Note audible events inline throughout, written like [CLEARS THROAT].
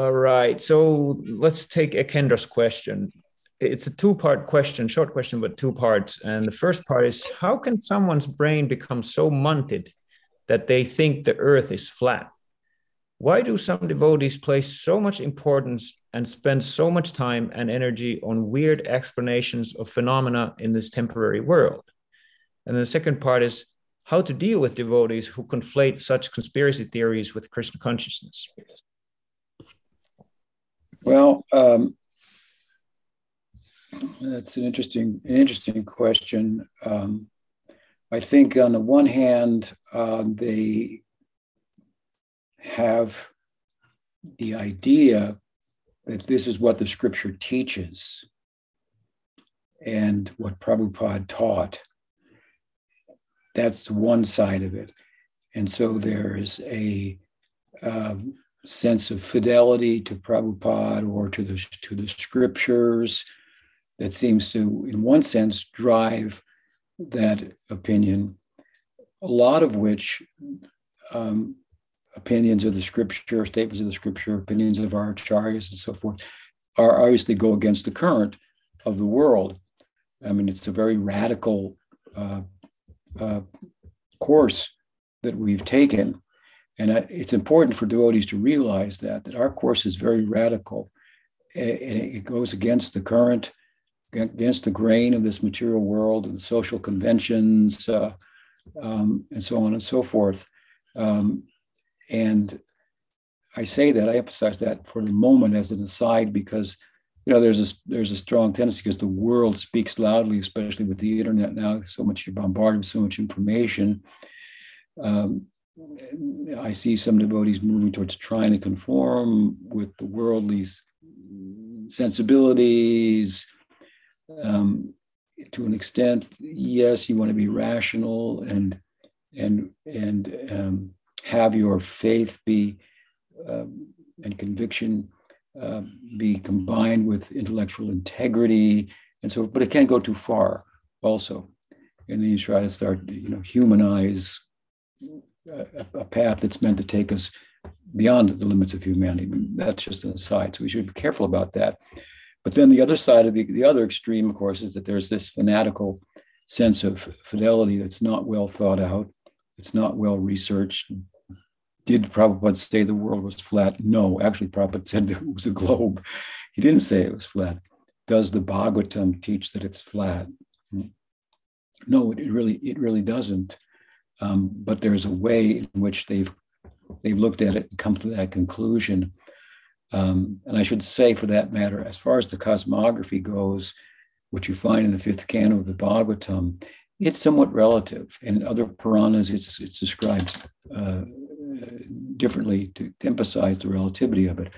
All right. So let's take Akendra's question. It's a two part question, short question, but two parts. And the first part is How can someone's brain become so munted that they think the earth is flat? Why do some devotees place so much importance and spend so much time and energy on weird explanations of phenomena in this temporary world? And the second part is how to deal with devotees who conflate such conspiracy theories with Krishna consciousness. Well, um, that's an interesting, an interesting question. Um, I think on the one hand, uh, they have the idea that this is what the scripture teaches and what Prabhupada taught. That's one side of it. And so there is a um, sense of fidelity to Prabhupada or to the, to the scriptures that seems to, in one sense, drive that opinion, a lot of which um, opinions of the scripture, statements of the scripture, opinions of our acharyas and so forth, are obviously go against the current of the world. I mean, it's a very radical uh, uh, course that we've taken. And it's important for devotees to realize that, that our course is very radical. And it goes against the current, against the grain of this material world and social conventions, uh, um, and so on and so forth. Um, and I say that, I emphasize that for the moment as an aside because you know there's a there's a strong tendency because the world speaks loudly, especially with the internet now. So much you're bombarded with so much information. Um, I see some devotees moving towards trying to conform with the worldly sensibilities. Um, to an extent, yes, you want to be rational and and and um, have your faith be um, and conviction uh, be combined with intellectual integrity and so but it can't go too far also and then you try to start you know humanize a, path that's meant to take us beyond the limits of humanity that's just an aside so we should be careful about that but then the other side of the, the other extreme of course is that there's this fanatical sense of fidelity that's not well thought out it's not well researched did Prabhupada say the world was flat? No, actually, Prabhupada said [LAUGHS] it was a globe. He didn't say it was flat. Does the Bhagavatam teach that it's flat? Hmm. No, it really, it really doesn't. Um, but there's a way in which they've they've looked at it and come to that conclusion. Um, and I should say, for that matter, as far as the cosmography goes, which you find in the fifth canto of the Bhagavatam, it's somewhat relative. And in other Puranas, it's it's described uh, differently to, to, emphasize the relativity of it.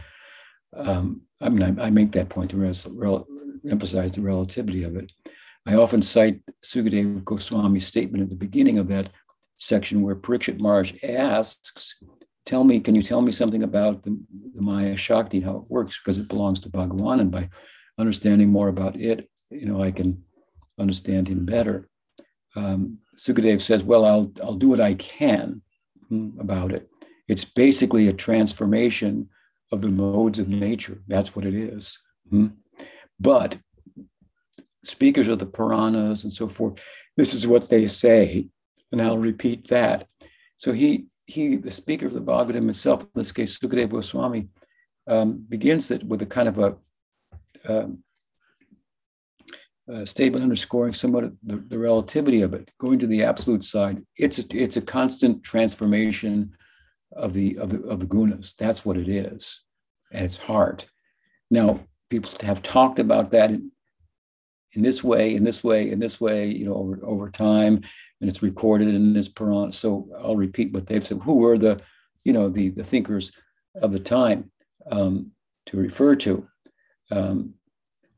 Um, I mean, I, I, make that point to rel, emphasize the relativity of it. I often cite Sukadeva Goswami's statement at the beginning of that section where Parikshit Maharaj asks, Tell me, can you tell me something about the, the Maya Shakti, how it works? Because it belongs to Bhagavan. And by understanding more about it, you know, I can understand him better. Um, Sukadev says, Well, I'll, I'll do what I can about it. It's basically a transformation of the modes of nature. That's what it is. Hmm? But speakers of the Puranas and so forth, this is what they say, and I'll repeat that. So he, he, the speaker of the Bhagavatam himself, in this case, Sukadeva Goswami, um, begins it with a kind of a um, uh, statement underscoring somewhat the, the, relativity of it, going to the absolute side. It's a, it's a constant transformation of the of the of the gunas. That's what it is, at it's heart. Now, people have talked about that in, in this way, in this way, in this way, you know, over over time, and it's recorded in this Purana. So I'll repeat what they've said. Who were the, you know, the the thinkers of the time um, to refer to? Um,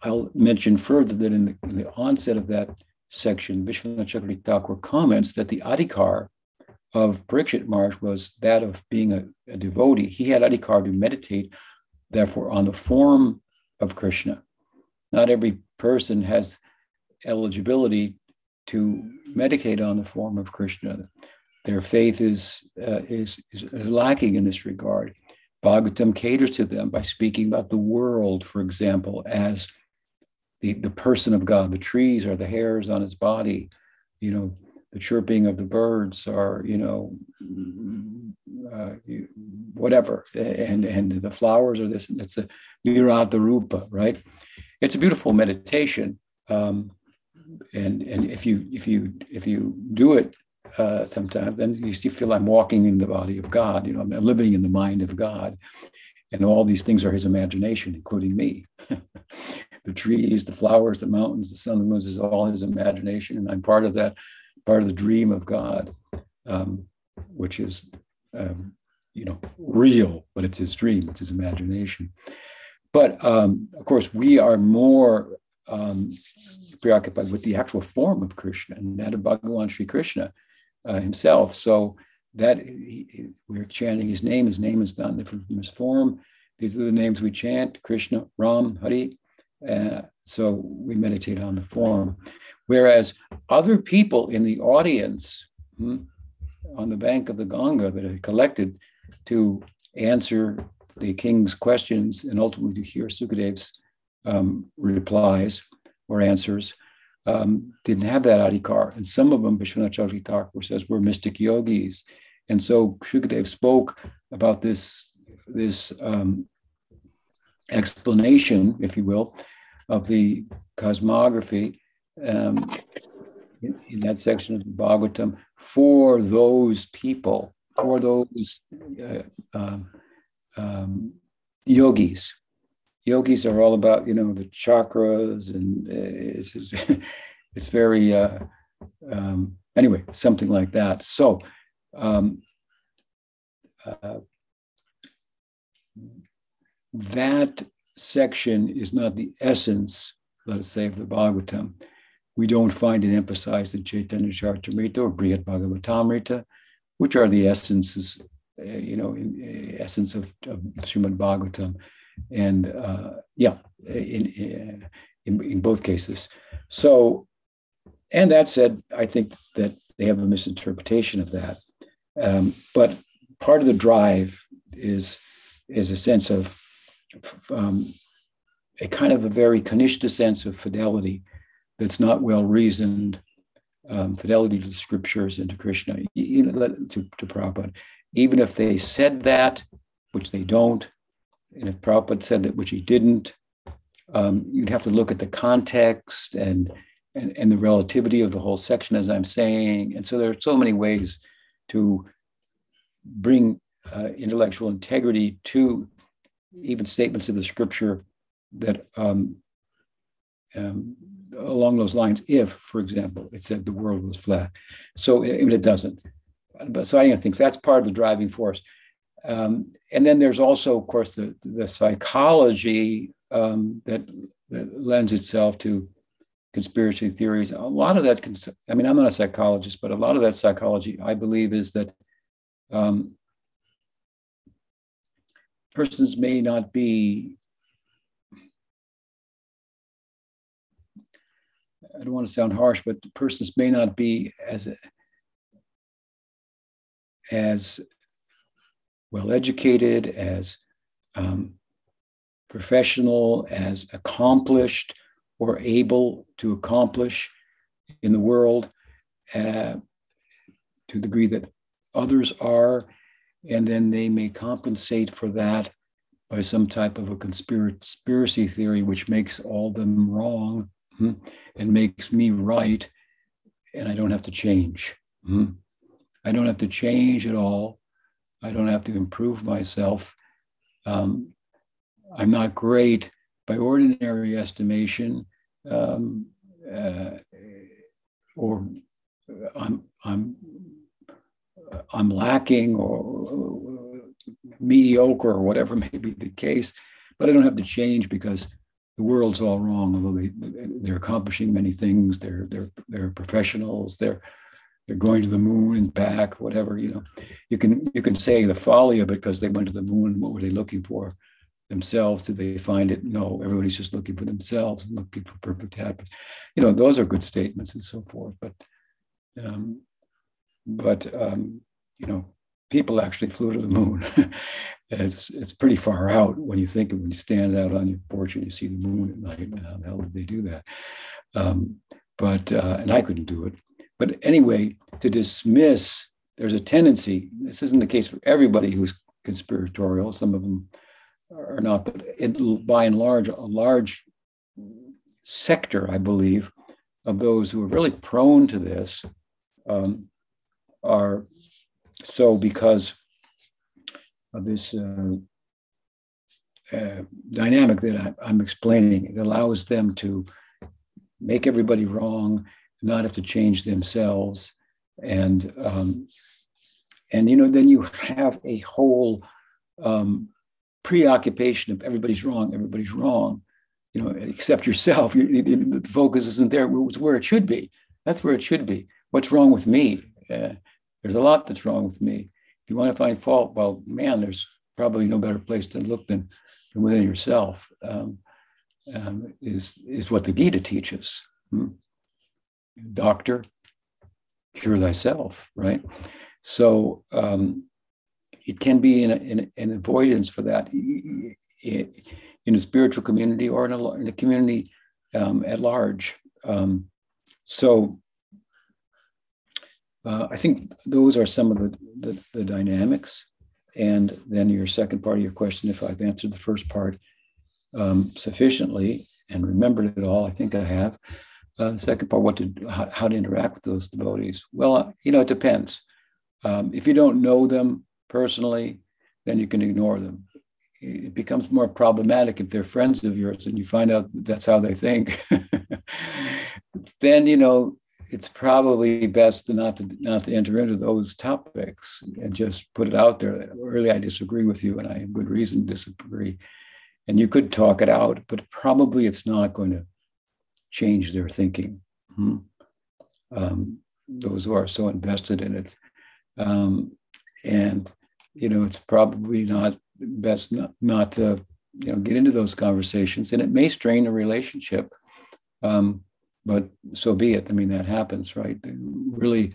I'll mention further that in the, in the onset of that section, Vishwanath Chakravarti Thakur comments that the adhikar of Parikshit Maharaj was that of being a, a, devotee. He had adhikar to meditate, therefore, on the form of Krishna. Not every person has eligibility to meditate on the form of Krishna. Their faith is, uh, is, is, lacking in this regard. Bhagavatam caters to them by speaking about the world, for example, as the, the person of God. The trees are the hairs on his body. You know, the chirping of the birds are, you know, uh, whatever, and and the flowers are this. It's the Virata Rupa, right? It's a beautiful meditation, um, and and if you if you if you do it uh, sometimes, then you feel I'm walking in the body of God. You know, I'm living in the mind of God, and all these things are His imagination, including me. [LAUGHS] the trees, the flowers, the mountains, the sun, the moon is all His imagination, and I'm part of that, part of the dream of God, um, which is, um, you know, real, but it's His dream, it's His imagination. But um, of course, we are more um, preoccupied with the actual form of Krishna and that of Bhagavan Sri Krishna uh, himself. So that he, we're chanting his name. His name is not different from his form. These are the names we chant: Krishna, Ram, Hari. Uh, so we meditate on the form. Whereas other people in the audience hmm, on the bank of the Ganga that are collected to answer the king's questions and ultimately to hear Sukadev's um, replies or answers, um, didn't have that adhikar. And some of them, Vishwanath Chakravarti Thakur says, were mystic yogis. And so Shukadev spoke about this, this um, explanation, if you will, of the cosmography um, in, in, that section of the Bhagavatam for those people, for those uh, um, um yogis yogis are all about you know the chakras and uh, it's [LAUGHS] it's, very uh, um, anyway something like that. So um, uh, that section is not the essence let us say of the bhagavatam. We don't find it emphasized in chaitanya charitamrita or brihad bhagavatamrita which are the essences uh, you know in, uh, essence of, of Srimad Bhagavatam and uh, yeah, in, in, in both cases. So, and that said, I think that they have a misinterpretation of that. Um, but part of the drive is is a sense of um, a kind of a very kanishta sense of fidelity that's not well reasoned, um, fidelity to the scriptures and to Krishna, to, to Prabhupada. Even if they said that, which they don't, and if Prabhupada said that, which he didn't, um, you'd have to look at the context and, and, and the relativity of the whole section, as I'm saying. And so there are so many ways to bring uh, intellectual integrity to even statements of the scripture that um, um, along those lines, if, for example, it said the world was flat. So it, it doesn't. But so I think that's part of the driving force. Um, and then there's also, of course, the, the psychology um, that, that, lends itself to conspiracy theories. A lot of that, cons- I mean, I'm not a psychologist, but a lot of that psychology, I believe, is that um, persons may not be. I don't want to sound harsh, but persons may not be as as well educated, as um, professional, as accomplished or able to accomplish in the world uh, to the degree that others are. And then they may compensate for that by some type of a conspiracy theory, which makes all them wrong hmm, and makes me right. And I don't have to change. Hmm. I don't have to change at all. I don't have to improve myself. Um, I'm not great by ordinary estimation, um, uh, or I'm I'm I'm lacking or, mediocre or whatever [LAUGHS] may be the case, but I don't have to change because the world's all wrong. Although they, they're accomplishing many things, they're they're they're professionals, they're they're going to the moon and back, whatever, you know. You can you can say the folly of it because they went to the moon. What were they looking for? Themselves? Did they find it? No, everybody's just looking for themselves and looking for perfect happiness. You know, those are good statements and so forth. But um, but um, you know, people actually flew to the moon. [LAUGHS] it's it's pretty far out when you think of when you stand out on your porch and you see the moon at night. How the hell did they do that? Um, but uh, and I couldn't do it. But anyway, to dismiss, there's a tendency. This isn't the case for everybody who's conspiratorial. Some of them are not, but it, by and large, a large sector, I believe, of those who are really prone to this um, are so because of this uh, uh, dynamic that I, am explaining. It allows them to make everybody wrong, not have to change themselves, and um, and you know then you have a whole um, preoccupation of everybody's wrong, everybody's wrong, you know, except yourself. You, the focus isn't there. It's where it should be. That's where it should be. What's wrong with me? Uh, there's a lot that's wrong with me. If you want to find fault, well, man, there's probably no better place to look than, than within yourself. Um, um, is is what the Gita teaches. Hmm? Doctor, cure thyself. Right. So um, it can be an, an, avoidance for that in a spiritual community or in a, in a community um, at large. Um, so uh, I think those are some of the, the, the, dynamics. And then your second part of your question, if I've answered the first part um, sufficiently and remembered it all, I think I have. Uh, the second part, what to how, how, to interact with those devotees. Well, you know, it depends. Um, if you don't know them personally, then you can ignore them. It becomes more problematic if they're friends of yours and you find out that's how they think. [LAUGHS] then you know it's probably best not to not to enter into those topics and just put it out there. Really, I disagree with you, and I have good reason to disagree. And you could talk it out, but probably it's not going to change their thinking. Hmm. Um, those who are so invested in it, um, and you know, it's probably not best not, not to you know get into those conversations, and it may strain a relationship. Um, but so be it. I mean, that happens, right? Really,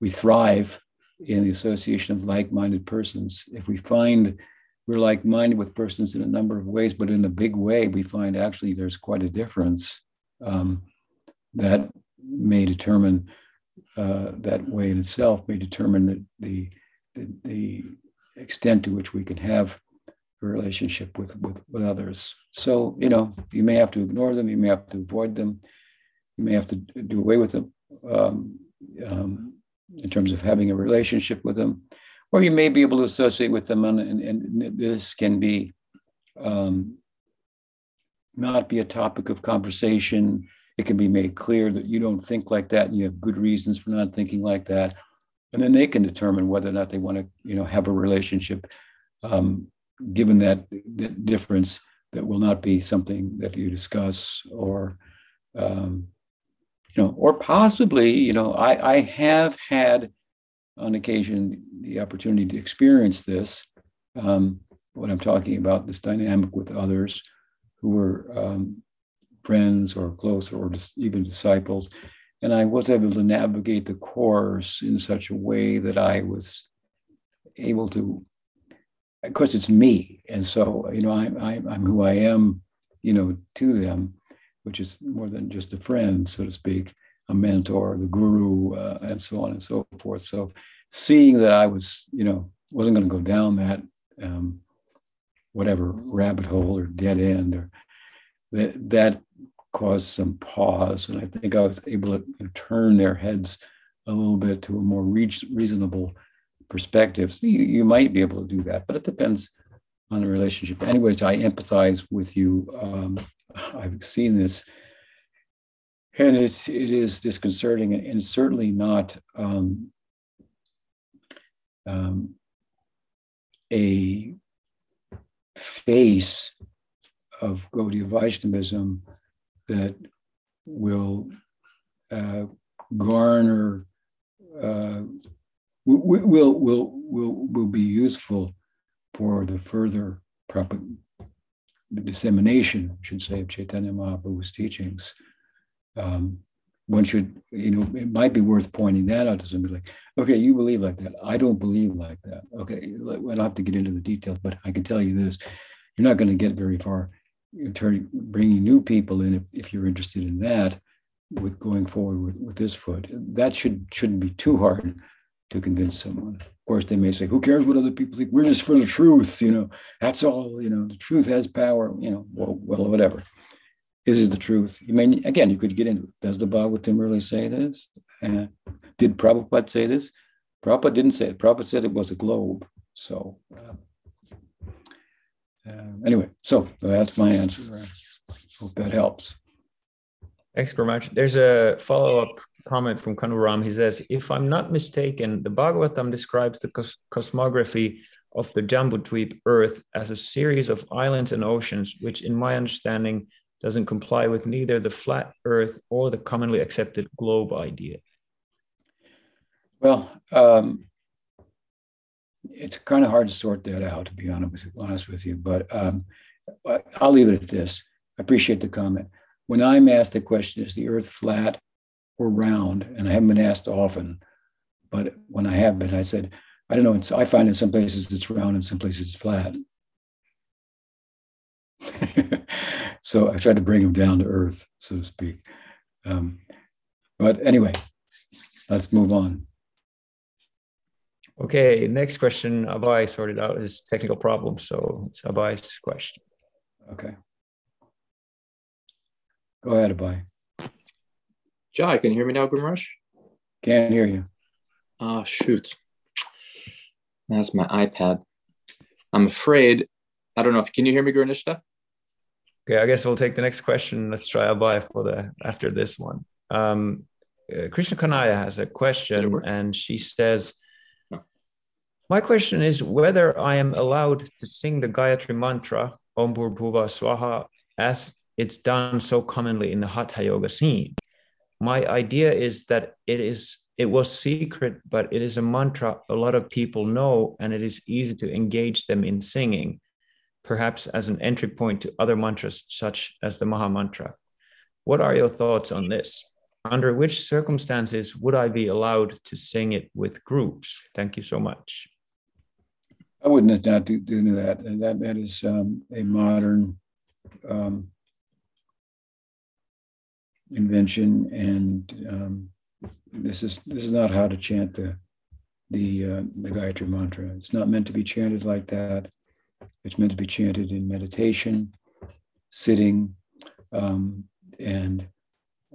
we thrive in the association of like-minded persons. If we find we're like-minded with persons in a number of ways, but in a big way, we find actually there's quite a difference um, that may determine uh, that way in itself may determine the, the, the extent to which we can have a relationship with, with with others. So you know, you may have to ignore them, you may have to avoid them, you may have to do away with them um, um, in terms of having a relationship with them, or you may be able to associate with them, and, and, and this can be um, not be a topic of conversation. It can be made clear that you don't think like that, and you have good reasons for not thinking like that, and then they can determine whether or not they want to, you know, have a relationship. Um, given that, that difference, that will not be something that you discuss or um, you know, or possibly, you know, I, I have had on occasion the opportunity to experience this. Um, what I'm talking about, this dynamic with others who were um, friends or close or even disciples. And I was able to navigate the course in such a way that I was able to, of course, it's me. And so, you know, I'm, I'm, who I am, you know, to them which is more than just a friend, so to speak, a mentor, the guru, uh, and so on and so forth. So seeing that I was, you know, wasn't going to go down that um, whatever rabbit hole or dead end, or that that caused some pause, and I think I was able to turn their heads a little bit to a more reasonable perspective. So you, you might be able to do that, but it depends on the relationship. Anyways, I empathize with you. Um, I've seen this, and it's it is disconcerting and certainly not um, um, a face of Gaudiya Vaishnavism that will uh, garner uh, will will will will be useful for the further propagation dissemination, I should say, of Chaitanya Mahaprabhu's teachings. Um, one should, you know, it might be worth pointing that out to somebody like, okay, you believe like that. I don't believe like that. Okay, I don't have to get into the details, but I can tell you this: you're not going to get very far in terms bringing new people in if, if you're interested in that with going forward with, with this foot. That should shouldn't be too hard to convince someone. Of course, they may say, "Who cares what other people think? We're just for the truth." You know, that's all. You know, the truth has power. You know, well, well, whatever. Is it the truth? You mean again, you could get into does the Bhagavatam really say this? Uh, did Prabhupada say this? Prabhupada didn't say it. Prabhupada said it was a globe. So uh, uh, anyway, so that's my answer. Hope that helps. Thanks very much. There's a follow-up comment from Kanuram. He says, if I'm not mistaken, the Bhagavatam describes the cos- cosmography of the Jambudvip Earth as a series of islands and oceans, which in my understanding doesn't comply with neither the flat earth or the commonly accepted globe idea? Well, um, it's kind of hard to sort that out, to be honest with you. But um, I'll leave it at this. I appreciate the comment. When I'm asked the question, is the earth flat or round? And I haven't been asked often, but when I have been, I said, I don't know. It's, I find in some places it's round and some places it's flat. [LAUGHS] so I tried to bring him down to earth, so to speak. Um, but anyway, let's move on. Okay, next question. Abai sorted out his technical problem, so it's Abai's question. Okay. Go ahead, Abai. Jai, can you hear me now, Gumrush? Can't hear you. Ah, oh, shoot. That's my iPad. I'm afraid. I don't know if can you hear me, Gurnishta? Okay, I guess we'll take the next question. Let's try Abai for the after this one. Um, uh, Krishna Kanaya has a question, and she says, no. "My question is whether I am allowed to sing the Gayatri mantra Om Bhuva Swaha as it's done so commonly in the Hatha Yoga scene. My idea is that it is it was secret, but it is a mantra a lot of people know, and it is easy to engage them in singing." Perhaps as an entry point to other mantras such as the Maha Mantra. What are your thoughts on this? Under which circumstances would I be allowed to sing it with groups? Thank you so much. I wouldn't not do, do that. And that, that is um, a modern um, invention, and um, this is this is not how to chant the the uh, the Gayatri mantra. It's not meant to be chanted like that. It's meant to be chanted in meditation, sitting, um, and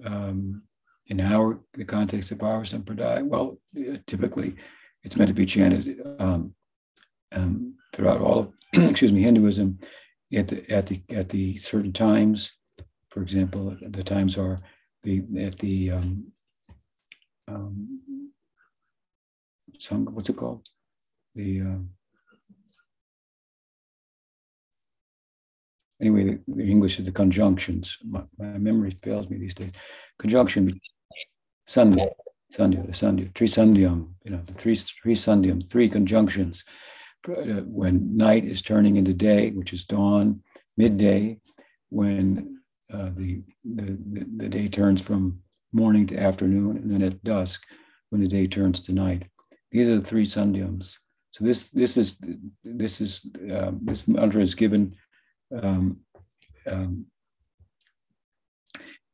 um, in our the context of our sampradaya, well, typically it's meant to be chanted um, um, throughout all of, [CLEARS THROAT] excuse me, Hinduism at the at the at the certain times. For example, the times are the at the um, um, some what's it called? The um, anyway, the, the, English is the conjunctions. My, my, memory fails me these days. Conjunction, Sandhya, Sandhya, the Sandhya, Trisandhyam, you know, the three, three Sandhyam, three conjunctions. Uh, when night is turning into day, which is dawn, midday, when uh, the, the, the, day turns from morning to afternoon, and then at dusk, when the day turns to night. These are the three sandhyams. So this this is this is um, this mantra is given um, um,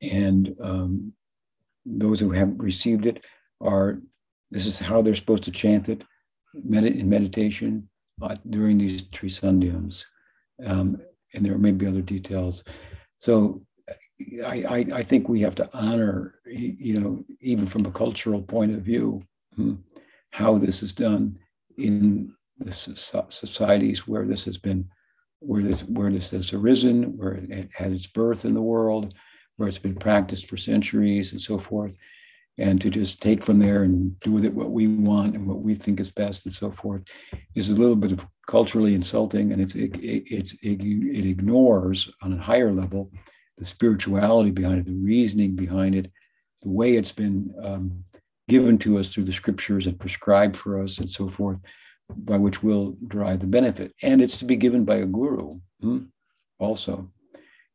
and um, those who have received it are, this is how they're supposed to chant it med- in meditation uh, during these trisandhyams. Um, and there may be other details. So I, I, I, think we have to honor, you know, even from a cultural point of view, hmm, how this is done in the societies where this has been where this where this has arisen, where it had its birth in the world, where it's been practiced for centuries and so forth, and to just take from there and do with it what we want and what we think is best and so forth is a little bit of culturally insulting, and it's it, it's it, ignores on a higher level the spirituality behind it, the reasoning behind it, the way it's been um, given to us through the scriptures and prescribed for us and so forth by which we'll derive the benefit. And it's to be given by a guru hmm, also.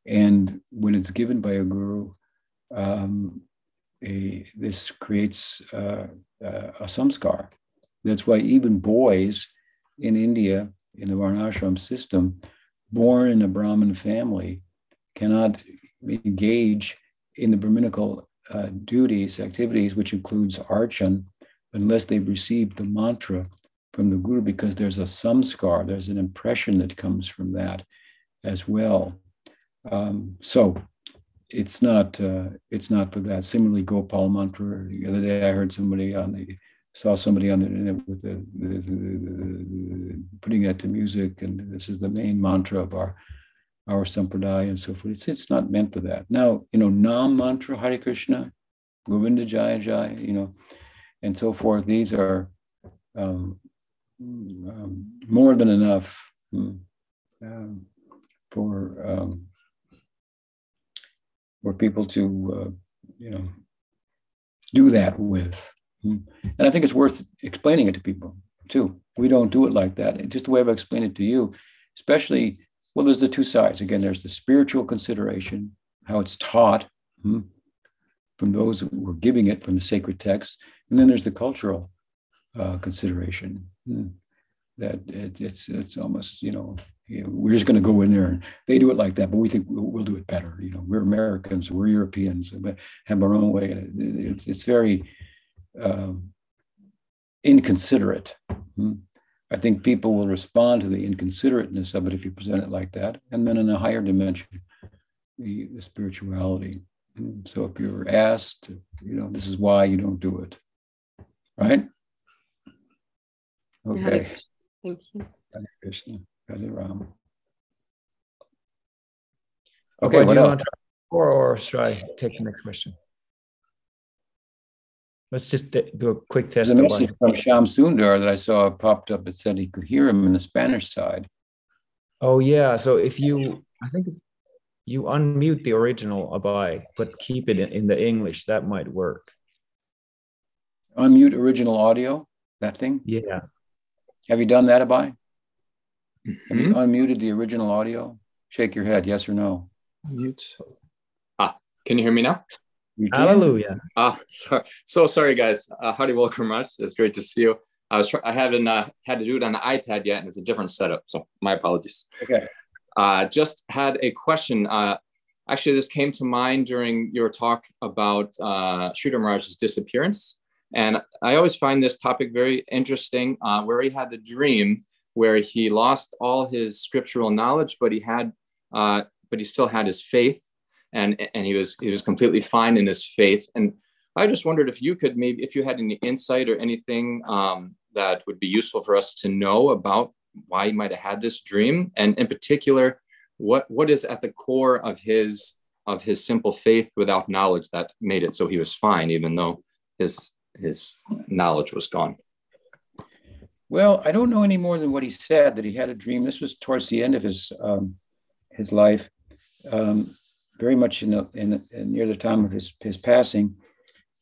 And when it's given by a guru, um, a this creates uh, uh, a samskar. That's why even boys in India in the Varnashram system, born in a Brahmin family, cannot engage in the Brahminical uh, duties, activities, which includes archan, unless they've received the mantra from the guru, because there's a samskar, there's an impression that comes from that as well. Um, so it's not uh, it's not for that. Similarly, Gopal mantra. The other day, I heard somebody on the saw somebody on the internet with the, the, the, putting that to music, and this is the main mantra of our our sampradaya and so forth. It's it's not meant for that. Now, you know, Nam mantra, Hare Krishna, Govinda Jaya Jaya, you know, and so forth. These are um, um, more than enough um, um for um, for people to uh, you know do that with. Hmm. And I think it's worth explaining it to people too. We don't do it like that. just the way I've explained it to you, especially, well, there's the two sides. Again, there's the spiritual consideration, how it's taught hmm, from those who are giving it from the sacred text. And then there's the cultural uh, consideration. Hmm, that it, it's it's almost you know, we're just going to go in there and they do it like that, but we think we'll, we'll do it better. You know, we're Americans, we're Europeans, have our own way. It's it's very um, inconsiderate. Hmm. I think people will respond to the inconsiderateness of it if you present it like that. And then in a higher dimension, the, the spirituality. Hmm. So if you're asked, you know, this is why you don't do it, right? Okay. Thank you. Hare Krishna, Hare Ram. Okay, okay what else? Or, or should I take the next question? Let's just do a quick test. There's a message from Sham Sundar that I saw popped up. It said he could hear him in the Spanish side. Oh yeah. So if you, I think you unmute the original Abai, but keep it in the English, that might work. Unmute original audio. That thing. Yeah. Have you done that, Abai? Mm-hmm. Have you mm-hmm. unmuted the original audio? Shake your head, yes or no. Mute. Ah, can you hear me now? Hallelujah. Ah, sorry. so sorry, guys. Uh, howdy, welcome much. It's great to see you. I was I haven't uh, had to do it on the iPad yet, and it's a different setup. So my apologies. Okay. Uh, just had a question. Uh, actually, this came to mind during your talk about uh, Sridhar Maharaj's disappearance, and I always find this topic very interesting. Uh, where he had the dream where he lost all his scriptural knowledge, but he had, uh, but he still had his faith and and he was he was completely fine in his faith. And I just wondered if you could maybe if you had any insight or anything um, that would be useful for us to know about why he might have had this dream, and in particular, what what is at the core of his of his simple faith without knowledge that made it so he was fine, even though his his knowledge was gone. Well, I don't know any more than what he said that he had a dream. This was towards the end of his um, his life. Um, very much in, the, in, in near the time of his, his passing.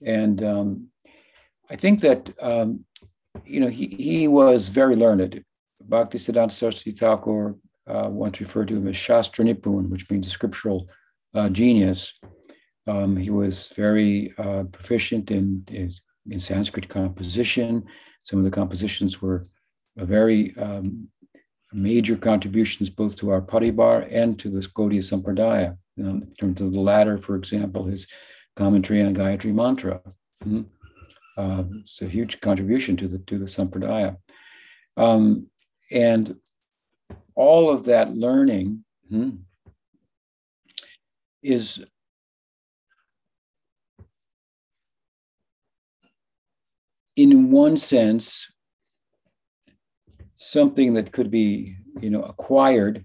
And um, I think that, um, you know, he, he was very learned. Bhaktisiddhanta Saraswati Thakur uh, once referred to him as Shastra Nipun, which means a scriptural uh, genius. Um, he was very uh, proficient in, in, in, Sanskrit composition. Some of the compositions were very um, major contributions both to our Paribar and to the Gaudiya Sampradaya. Um, in terms of the latter, for example, his commentary on Gayatri Mantra. Mm-hmm. Uh, it's a huge contribution to the to the Sampradaya. Um, and all of that learning hmm, is in one sense something that could be you know acquired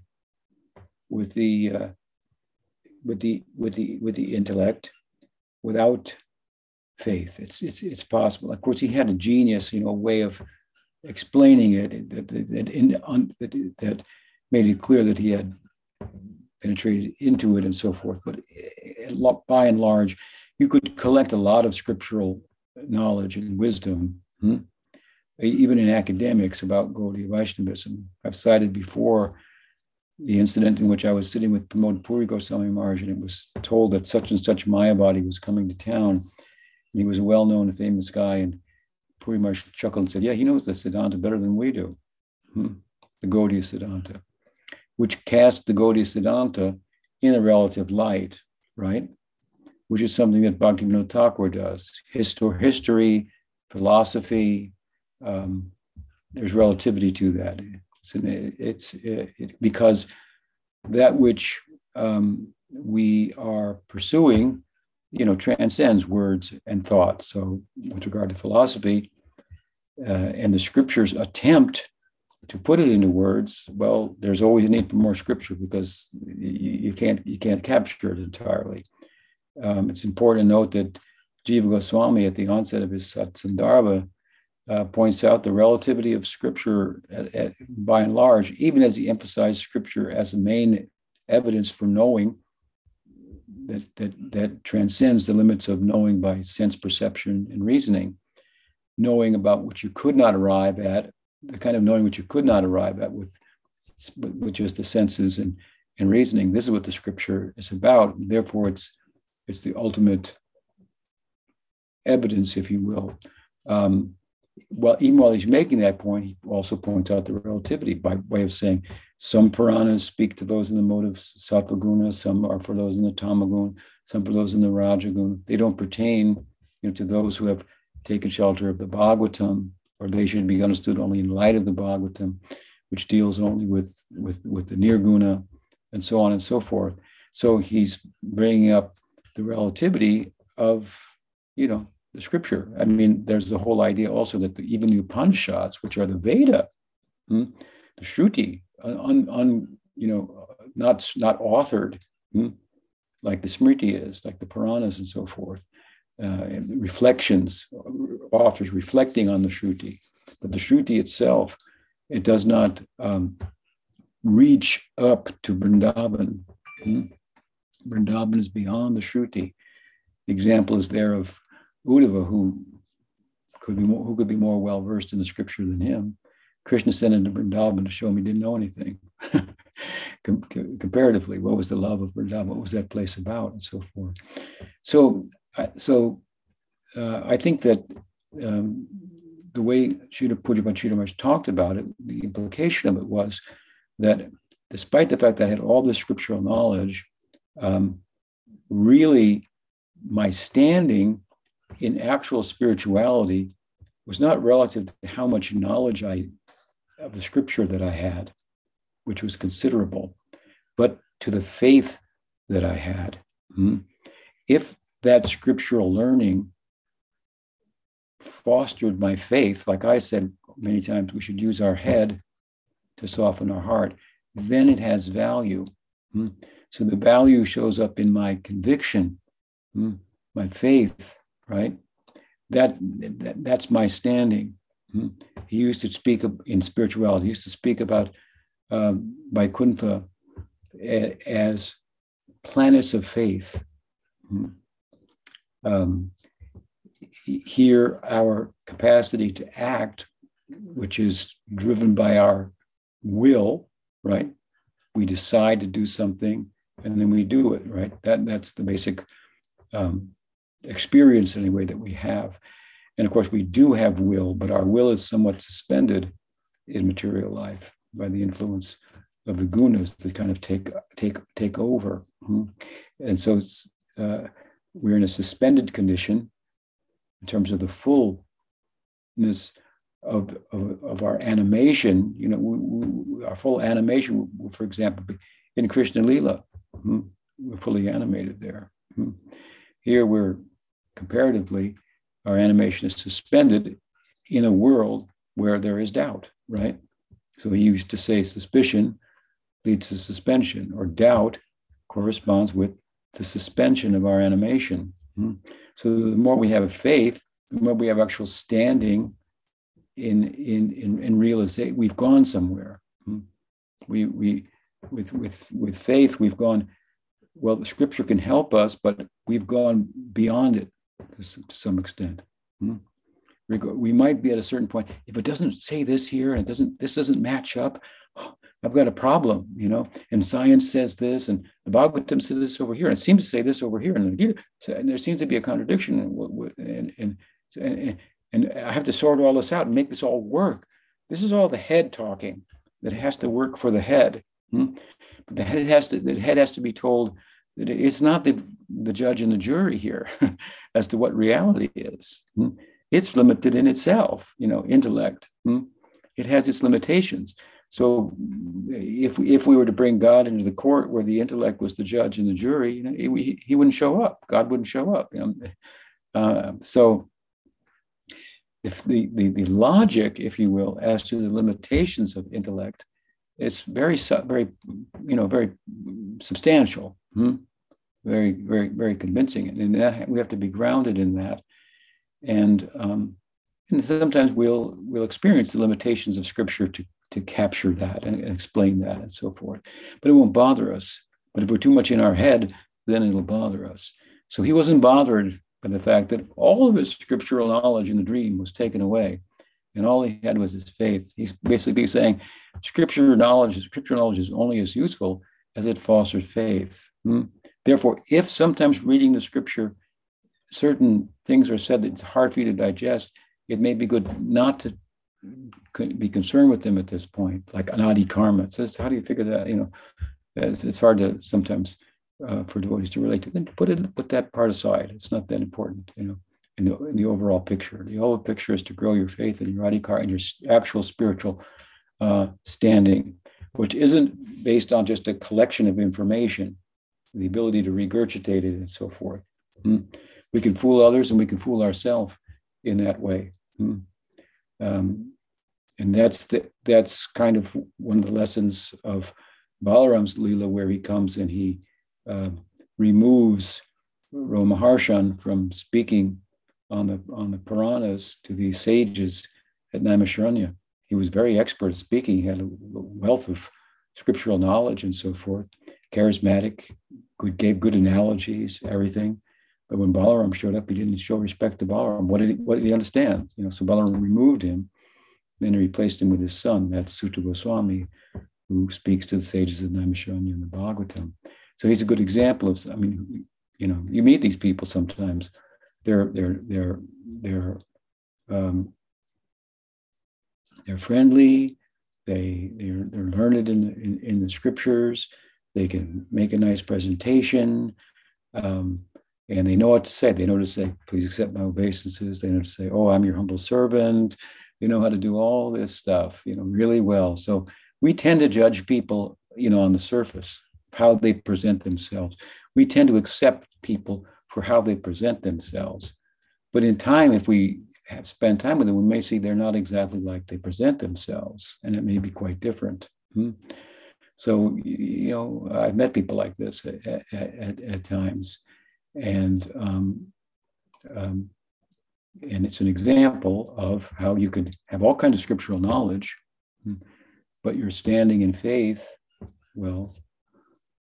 with the uh, with the with the with the intellect without faith. It's it's it's possible. Of course he had a genius you know way of explaining it that that, in, un, that, that made it clear that he had penetrated into it and so forth. But eh, by and large you could collect a lot of scriptural knowledge and wisdom hmm? even in academics about Gaudiya Vaishnavism. I've cited before the incident in which I was sitting with Pramod Puri Goswami Maharaj, and it was told that such and such Mayavadi was coming to town. And he was a well-known famous guy, and Puri Maharaj chuckled and said, "Yeah, he knows the Siddhanta better than we do, hmm. the Gaudiya Siddhanta, which cast the Gaudiya Siddhanta in a relative light, right? Which is something that Bhaktivinoda Thakur does. Histor- history, philosophy, um, there's relativity to that. It's, an, it's it, because that which um, we are pursuing, you know, transcends words and thought. So, with regard to philosophy uh, and the scriptures attempt to put it into words, well, there's always a need for more scripture because you, you can't you can't capture it entirely. Um, it's important to note that Jiva Goswami, at the onset of his Satsandarbha, uh, points out the relativity of scripture at, at, by and large, even as he emphasized scripture as a main evidence for knowing that, that, that transcends the limits of knowing by sense perception and reasoning, knowing about what you could not arrive at, the kind of knowing which you could not arrive at with, with just the senses and, and reasoning. This is what the scripture is about. Therefore, it's, it's the ultimate evidence, if you will. Um, well, even while he's making that point, he also points out the relativity by way of saying some Puranas speak to those in the mode of sattva some are for those in the tamaguna, some for those in the rajaguna. They don't pertain you know, to those who have taken shelter of the Bhagavatam, or they should be understood only in light of the Bhagavatam, which deals only with, with, with the nirguna, and so on and so forth. So he's bringing up the relativity of, you know, the scripture. I mean, there's the whole idea also that the, even the Upanishads, which are the Veda, hmm, the Shruti, un, un, you know, not not authored, hmm, like the Smriti is, like the Puranas and so forth, uh, reflections, authors reflecting on the Shruti, but the Shruti itself, it does not um, reach up to Vrindavan. Hmm? Vrindavan is beyond the Shruti. The example is there of Uddhava, who could be more, who could be more well versed in the scripture than him. Krishna sent him to Vrindavan to show him he didn't know anything. [LAUGHS] Com- comparatively, what was the love of Vrindavan? What was that place about, and so forth. So, so uh, I think that um, the way Srila Pujyapat Maharaj talked about it, the implication of it was that despite the fact that I had all this scriptural knowledge, um, really my standing in actual spirituality was not relative to how much knowledge I of the scripture that I had, which was considerable, but to the faith that I had. Hmm? If that scriptural learning fostered my faith, like I said many times, we should use our head to soften our heart, then it has value. So the value shows up in my conviction, hmm? my faith, right? That, that that's my standing. Hmm? He used to speak in spirituality. He used to speak about um, Vaikuntha as planets of faith. Hmm? Um, here, our capacity to act, which is driven by our will, right? We decide to do something, and then we do it, right? That that's the basic um, experience anyway that we have. And of course, we do have will, but our will is somewhat suspended in material life by the influence of the gunas that kind of take take take over. Hmm. And so uh, we're in a suspended condition in terms of the fullness of, of, of our animation. You know, we, we, our full animation, for example, in Krishna Lila, we're fully animated there. Hmm. Here we're comparatively, our animation is suspended in a world where there is doubt, right? So he used to say suspicion leads to suspension, or doubt corresponds with the suspension of our animation. Hmm? So the more we have faith, the more we have actual standing in in in, in realization, we've gone somewhere. Hmm? We we with with with faith, we've gone. Well, the scripture can help us, but we've gone beyond it to, some extent. Hmm? We might be at a certain point. If it doesn't say this here and it doesn't, this doesn't match up, [GASPS] I've got a problem, you know, and science says this, and the Bhagavatam says this over here, and it seems to say this over here, and, and there seems to be a contradiction, and, and, and, and I have to sort all this out and make this all work. This is all the head talking that has to work for the head. Hmm? But the head has to the head has to be told that it's not the, the judge and the jury here [LAUGHS] as to what reality is. Hmm? It's limited in itself, you know, intellect. Hmm? It has its limitations. So if if we were to bring God into the court where the intellect was the judge and the jury, you know, he, he wouldn't show up. God wouldn't show up. You know? Uh, so if the, the, the logic, if you will, as to the limitations of intellect, is very, very, you know, very substantial, hmm? very, very, very convincing. And that we have to be grounded in that. And, um, and sometimes we'll, we'll experience the limitations of scripture to, to capture that and explain that and so forth. But it won't bother us. But if we're too much in our head, then it'll bother us. So he wasn't bothered by the fact that all of his scriptural knowledge in the dream was taken away and all he had was his faith. He's basically saying scripture knowledge, scriptural knowledge is only as useful as it fosters faith. Hmm? Therefore, if sometimes reading the scripture, certain things are said that it's hard for you to digest, it may be good not to be concerned with them at this point, like anadi karma. So how do you figure that? You know, it's, it's hard to sometimes uh, for devotees to relate to. Then put it put that part aside. It's not that important, you know, in the, in the overall picture. The overall picture is to grow your faith and your adhikar and your actual spiritual uh, standing, which isn't based on just a collection of information, the ability to regurgitate it and so forth. Hmm? We can fool others and we can fool ourselves in that way. Hmm? Um, and that's the, that's kind of one of the lessons of Balaram's Leela, where he comes and he uh, removes Romaharshan from speaking on the on the Puranas to the sages at Naimisharanya. He was very expert at speaking. He had a wealth of scriptural knowledge and so forth. Charismatic, good, gave good analogies, everything. But when Balaram showed up, he didn't show respect to Balaram. What did he, what did he understand? You know, so Balaram removed him, then he replaced him with his son. That's Suta Goswami, who speaks to the sages of Naimisharanya and the Bhagavatam. So he's a good example of, I mean, you know, you meet these people sometimes. They're they're they're they're um, they're friendly. They they're they're learned in, in, in the scriptures. They can make a nice presentation, um, and they know what to say. They know to say, "Please accept my obeisances." They know to say, "Oh, I'm your humble servant." They know how to do all this stuff, you know, really well. So we tend to judge people, you know, on the surface how they present themselves. We tend to accept people for how they present themselves. But in time, if we have spent time with them, we may see they're not exactly like they present themselves, and it may be quite different. Hmm? So, you know, I've met people like this at, at, at times. And, um, um, and it's an example of how you could have all kinds of scriptural knowledge, hmm, but you're standing in faith, well,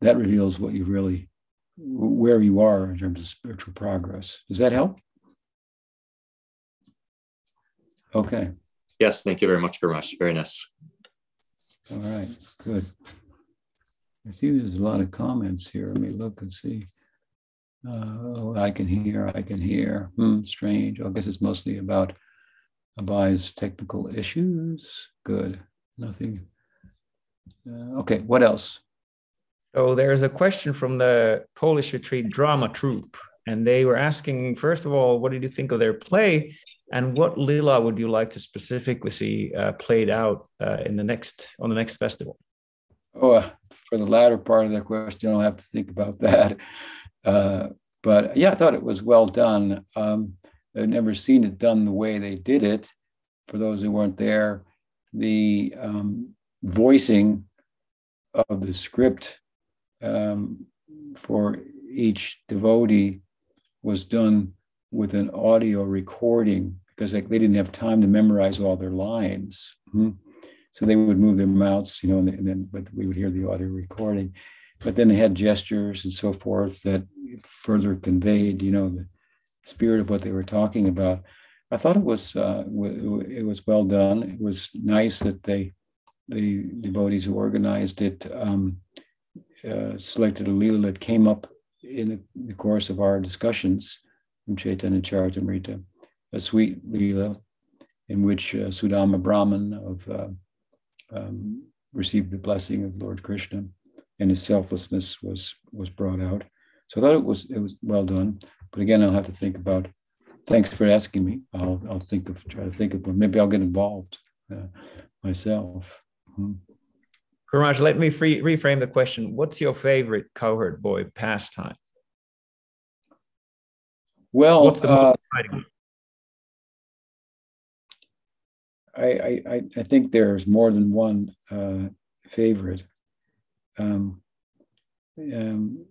that reveals what you really where you are in terms of spiritual progress. Does that help? Okay. Yes, thank you very much, very much. Very nice. All right, good. I see there's a lot of comments here. Let me look and see. Uh, oh, I can hear, I can hear. Hmm, strange. I guess it's mostly about Abai's technical issues. Good. Nothing. Uh, okay, what else? So there's a question from the Polish retreat drama troupe, and they were asking, first of all, what did you think of their play, and what lila would you like to specifically see uh, played out uh, in the next on the next festival? Oh, uh, for the latter part of the question, I'll have to think about that. [LAUGHS] Uh, but yeah, I thought it was well done. Um, I've never seen it done the way they did it. For those who weren't there, the um, voicing of the script um, for each devotee was done with an audio recording because they, they didn't have time to memorize all their lines. Mm-hmm. So they would move their mouths, you know, and, and then but we would hear the audio recording. But then they had gestures and so forth that further conveyed, you know, the spirit of what they were talking about. I thought it was uh, it was well done. It was nice that they the devotees who organized it um, uh, selected a lila that came up in the, the course of our discussions from Chaitanya Charitamrita, a sweet lila in which uh, Sudama Brahman of uh, um, received the blessing of Lord Krishna, and his selflessness was was brought out. So I thought it was it was well done. But again, I'll have to think about. Thanks for asking me. I'll I'll think of try to think of maybe I'll get involved uh, myself. Hmm. Karamaj, let me free, reframe the question. What's your favorite cowherd boy pastime? Well, what's the uh, I, I, I think there's more than one uh, favorite. Um, um,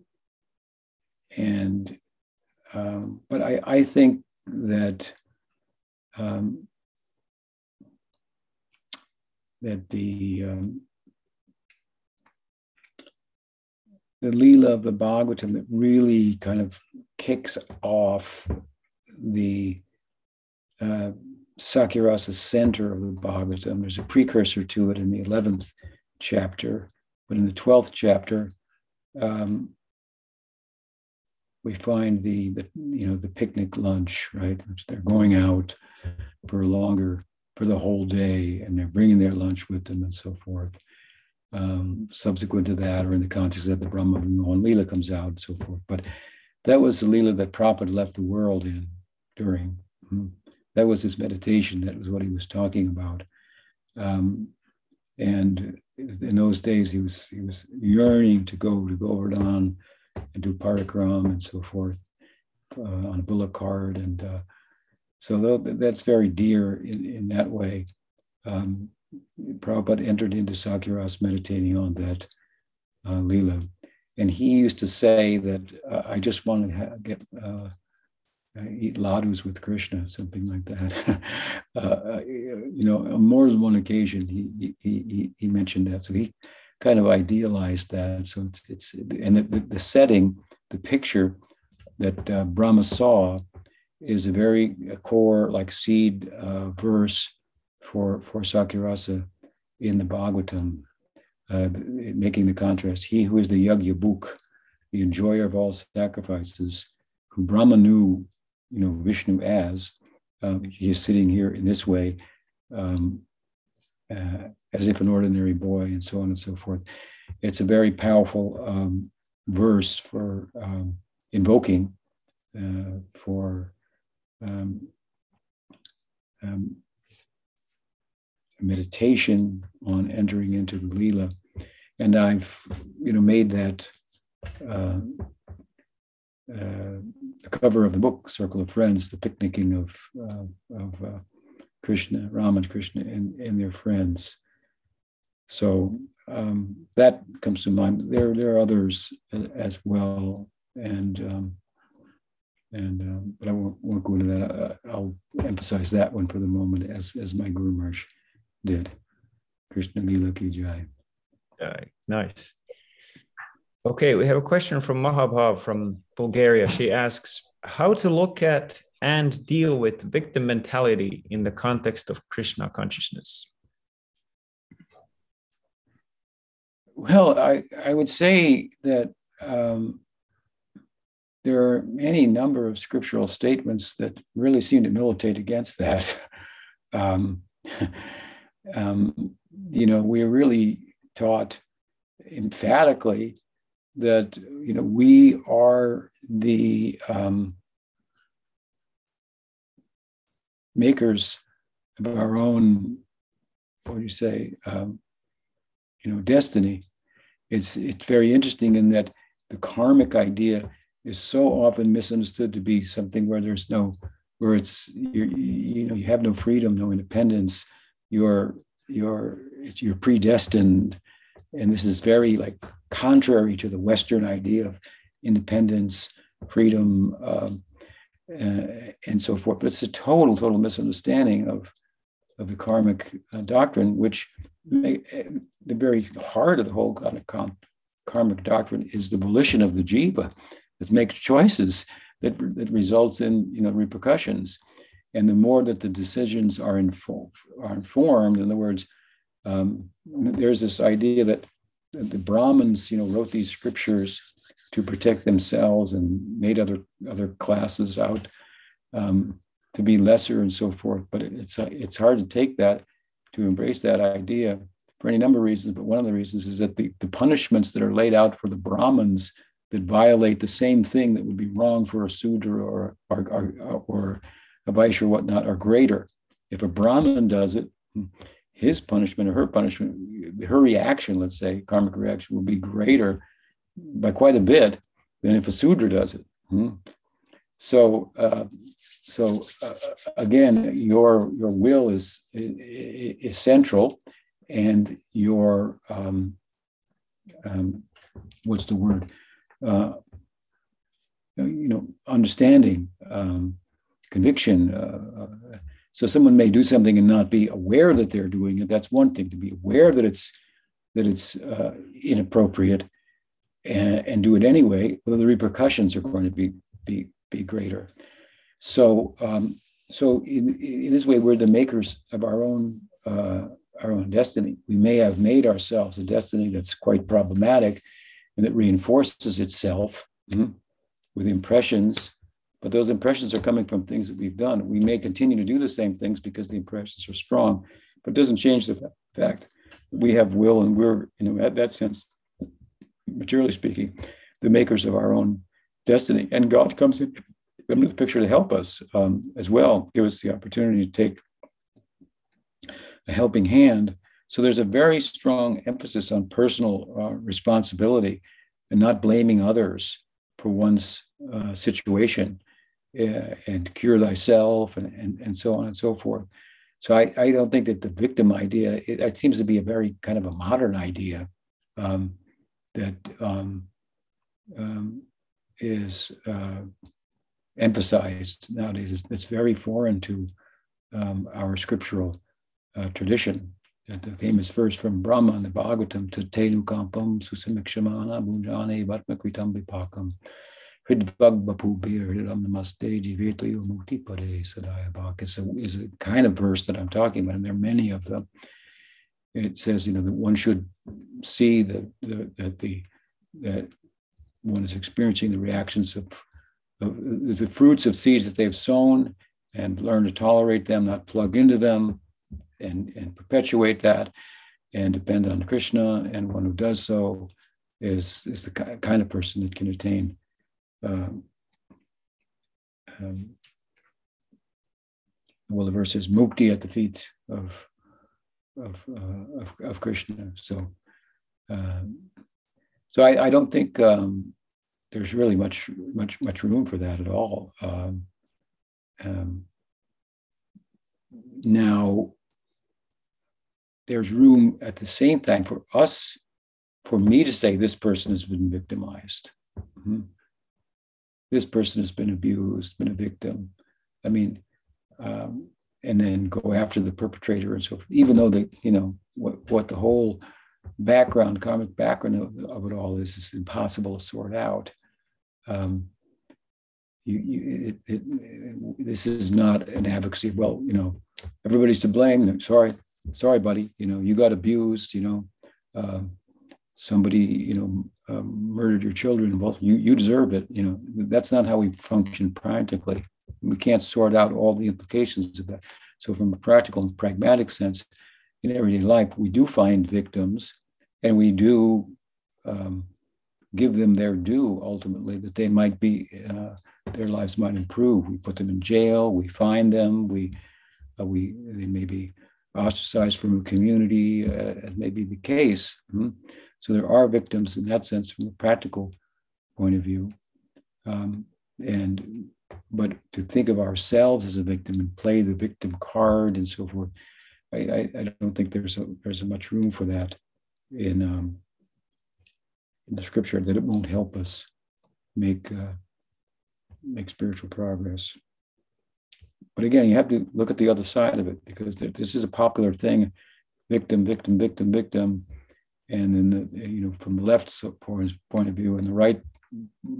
and um, but I, I think that um, that the um, the Leela of the Bhagavatam that really kind of kicks off the uh, Sakhya-rasa center of the Bhagavatam. There's a precursor to it in the 11th chapter, but in the 12th chapter, um, we find the, the, you know the picnic lunch, right? Which they're going out for longer, for the whole day, and they're bringing their lunch with them and so forth. Um, subsequent to that, or in the context that the Brahma Vimohan Leela comes out and so forth. But that was the Leela that Prabhupada left the world in during. Hmm that was his meditation. That was what he was talking about. Um, and in those days, he was he was yearning to go to Govardhan and do parikram and so forth uh, on a bullock cart. And uh, so that's very dear in, in that way. Um, Prabhupada entered into Sakiras meditating on that uh, lila. And he used to say that uh, I just want to ha- get uh, eat ladus with Krishna, something like that. [LAUGHS] uh, uh you know, on more than one occasion, he, he, he, mentioned that. So he kind of idealized that. So it's, it's and the, the setting, the picture that uh, Brahma saw is a very core, like seed verse for, for Sakhya-rasa in the Bhagavatam, uh, making the contrast. He who is the Yagyabhuk, the enjoyer of all sacrifices, who Brahma knew you know Vishnu as. Um, he is sitting here in this way, um, uh, as if an ordinary boy, and so on and so forth. It's a very powerful um, verse for um, invoking uh, for um, um, meditation on entering into the lila, and I've you know made that. Uh, uh, the cover of the book, Circle of Friends, the picnicking of, uh, of uh, Krishna, Rama and Krishna and, and their friends. So um, that comes to mind. There, there are others as well, and um, and um, but I won't, won't, go into that. Uh, I'll emphasize that one for the moment, as as my Guru Maharaj did. Krishna Lila Ki Jai. Nice. Okay, we have a question from Mahabhav from Bulgaria. She asks how to look at and deal with victim mentality in the context of Krishna consciousness. Well, I, I would say that um, there are any number of scriptural statements that really seem to militate against that. [LAUGHS] um, [LAUGHS] um, you know, we're really taught emphatically that you know we are the um, makers of our own what do you say um, you know destiny. It's it's very interesting in that the karmic idea is so often misunderstood to be something where there's no where it's you you know you have no freedom no independence you're you're you're predestined and this is very like contrary to the Western idea of independence, freedom, um, uh, and so forth. But it's a total, total misunderstanding of of the karmic uh, doctrine, which may, the very heart of the whole kind of karmic doctrine is the volition of the jiva that makes choices that, that results in you know repercussions. And the more that the decisions are, are informed, in other words, um, there's this idea that the Brahmins, you know, wrote these scriptures to protect themselves and made other other classes out um, to be lesser and so forth. But it's it's hard to take that to embrace that idea for any number of reasons. But one of the reasons is that the, the punishments that are laid out for the Brahmins that violate the same thing that would be wrong for a Sudra or or, or, or a Vaishya or whatnot are greater. If a Brahmin does it, his punishment or her punishment, her reaction, let's say, karmic reaction, will be greater by quite a bit than if a Sudra does it. Hmm? So, uh, so uh, again, your your will is, is, is central, and your um, um, what's the word? Uh, you know, understanding, um, conviction. Uh, uh, so someone may do something and not be aware that they're doing it. That's one thing. To be aware that it's that it's uh, inappropriate and, and, do it anyway, well, the repercussions are going to be be be greater. So um, so in, in, this way, we're the makers of our own uh, our own destiny. We may have made ourselves a destiny that's quite problematic and that reinforces itself mm-hmm, with impressions but those impressions are coming from things that we've done. We may continue to do the same things because the impressions are strong, but it doesn't change the fact that we have will and we're, you know, at that sense, materially speaking, the makers of our own destiny. And God comes in, into the picture to help us um, as well, give us the opportunity to take a helping hand. So there's a very strong emphasis on personal uh, responsibility and not blaming others for one's uh, situation and cure thyself and, and, and so on and so forth. So I, I don't think that the victim idea, it, it seems to be a very kind of a modern idea um, that um, um, is uh, emphasized nowadays. It's, it's, very foreign to um, our scriptural uh, tradition. That the famous verse from Brahma in the Bhagavatam, Tenu Kampam Susamikshamana Bhunjane Vatmakritam Vipakam is a, is a kind of verse that I'm talking about, and there are many of them. It says, you know, that one should see that, that the that one is experiencing the reactions of, of the fruits of seeds that they've sown and learn to tolerate them, not plug into them, and, and perpetuate that and depend on Krishna. And one who does so is, is the kind of person that can attain um, um, well, the verse is mukti at the feet of of uh, of, of, Krishna. So, um, so I, I, don't think um, there's really much much much room for that at all. Um, um, now, there's room at the same time for us, for me to say this person has been victimized. Mm-hmm this person has been abused, been a victim. I mean, um, and then go after the perpetrator and so forth, even though the, you know, what, what the whole background, karmic background of, of, it all is, is impossible to sort out. Um, you, you, it, it, this is not an advocacy. Well, you know, everybody's to blame. Sorry, sorry, buddy. You know, you got abused. You know, um, somebody you know um, murdered your children well you you deserve it you know. That's not how we function practically. We can't sort out all the implications of that. So from a practical and pragmatic sense in everyday life we do find victims and we do um, give them their due ultimately that they might be uh, their lives might improve. We put them in jail we find them we uh, we they may be ostracized from a community uh, as may be the case. Mm-hmm. So there are victims in that sense from a practical point of view. Um, and but to think of ourselves as a victim and play the victim card and so forth, I, I, I don't think there's a, there's a much room for that in um, in the scripture that it won't help us make uh, make spiritual progress. But again, you have to look at the other side of it because this is a popular thing: victim, victim, victim, victim and then the, you know from the left point of view and the right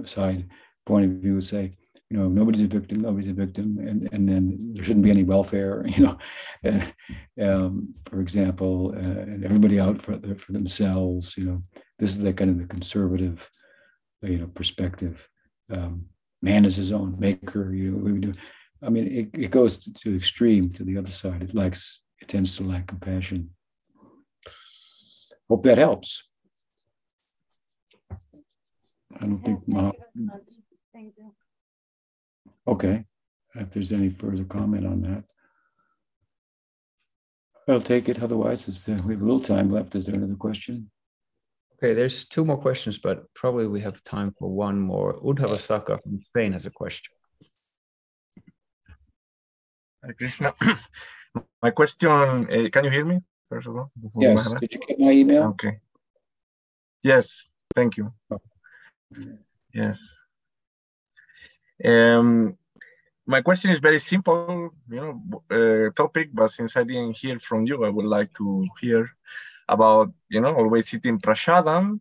side point of view would say you know, nobody's a victim, nobody's a victim, and, and then there shouldn't be any welfare, [LAUGHS] you know, um, for example, uh, and everybody out for, for themselves, you know, this is that kind of the conservative, you know, perspective. Um, man is his own maker, you know, we do. I mean, it, it goes to, to extreme to the other side. It lacks, it tends to lack compassion. Hope that helps. I don't think. Thank you. Okay, if there's any further comment on that. I'll take it. Otherwise, uh, we have a little time left. Is there another question? Okay, there's two more questions, but probably we have time for one more. Udhavasaka from Spain has a question. Hare Krishna. [COUGHS] my question, uh, can you hear me, first of all? Yes, did you get my email? Okay. Yes, thank you. Oh. Yes. Um, my question is very simple, you know, uh, topic, but since I didn't hear from you, I would like to hear about, you know, always eating prasadam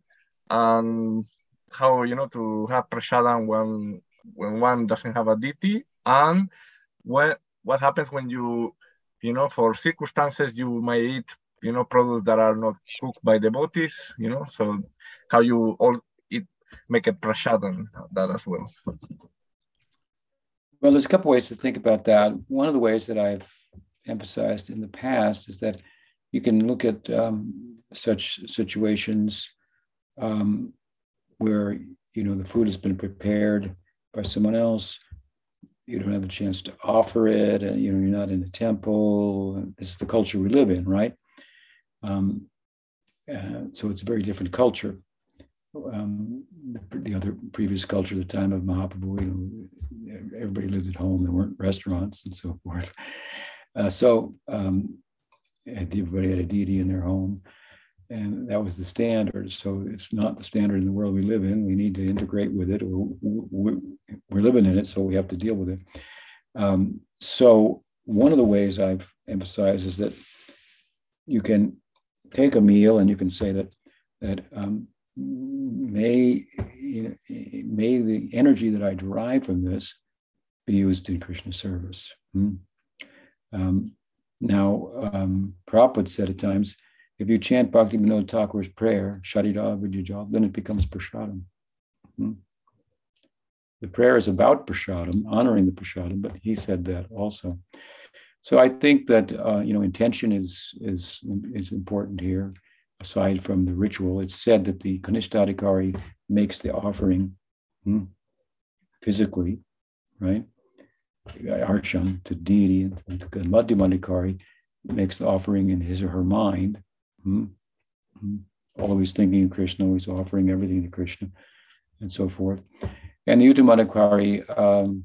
and how, you know, to have prasadam when, when one doesn't have a deity and when, what happens when you, you know, for circumstances, you might eat, you know, products that are not cooked by devotees, you know, so how you all eat, make a prasadam that as well. Well, there's a couple ways to think about that. One of the ways that I've emphasized in the past is that you can look at um, such situations um, where you know the food has been prepared by someone else. You don't have a chance to offer it, and you know you're not in a temple. This is the culture we live in, right? Um, uh, so it's a very different culture um, the, the, other previous culture, the time of Mahaprabhu, you know, everybody lived at home. There weren't restaurants and so forth. Uh, so um, everybody had a deity in their home, and that was the standard. So it's not the standard in the world we live in. We need to integrate with it. We're, we're living in it, so we have to deal with it. Um, so one of the ways I've emphasized is that you can take a meal and you can say that that um, may, you know, may the energy that I derive from this be used in Krishna service. Hmm? Um, now, um, Prabhupada said at times, if you chant Bhakti Vinod Thakur's prayer, Sharira Vijajal, then it becomes prasadam. Hmm? The prayer is about prasadam, honoring the prasadam, but he said that also. So I think that uh, you know intention is is is important here aside from the ritual, it's said that the Kanishtadikari makes the offering hmm, physically, right? Archam to deity, and the Madhyamadikari makes the offering in his or her mind, hmm, hmm, always thinking of Krishna, always offering everything to Krishna, and so forth. And the Uttamadikari um,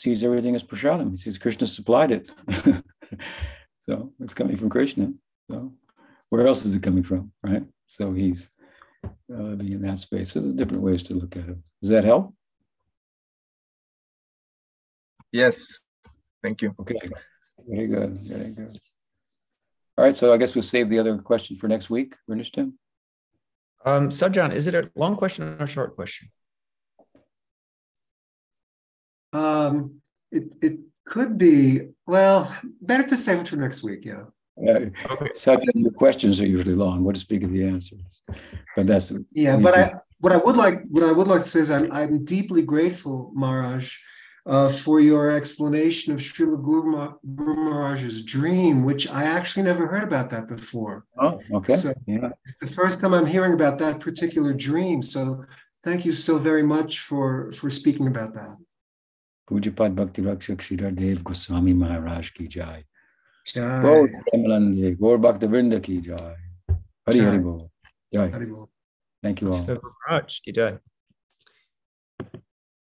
sees everything as prasadam. He sees Krishna supplied it. [LAUGHS] so it's coming from Krishna. So where else is it coming from, right? So he's uh, living in that space. So there's different ways to look at it. Does that help? Yes. Thank you. Okay. Very good. Very good. All right. So I guess we'll save the other question for next week. Understand? Um, Sajan, is it a long question or a short question? Um, it, it could be, well, better to save it for next week. Yeah. Uh, okay. Such the questions are usually long. What to speak of the answers? But that's yeah. But I, what I would like, what I would like to say is, I'm, I'm deeply grateful, Maharaj, uh, for your explanation of Srila Guru, Guru Maharaj's dream, which I actually never heard about that before. Oh, okay. So yeah. It's the first time I'm hearing about that particular dream. So thank you so very much for for speaking about that. पूज्यपाद भक्ति रक्षक श्रीधर देव गोस्वामी महाराज की जाय गौर भक्त वृंद की जाय हरि हरि बोल जय थैंक यू ऑल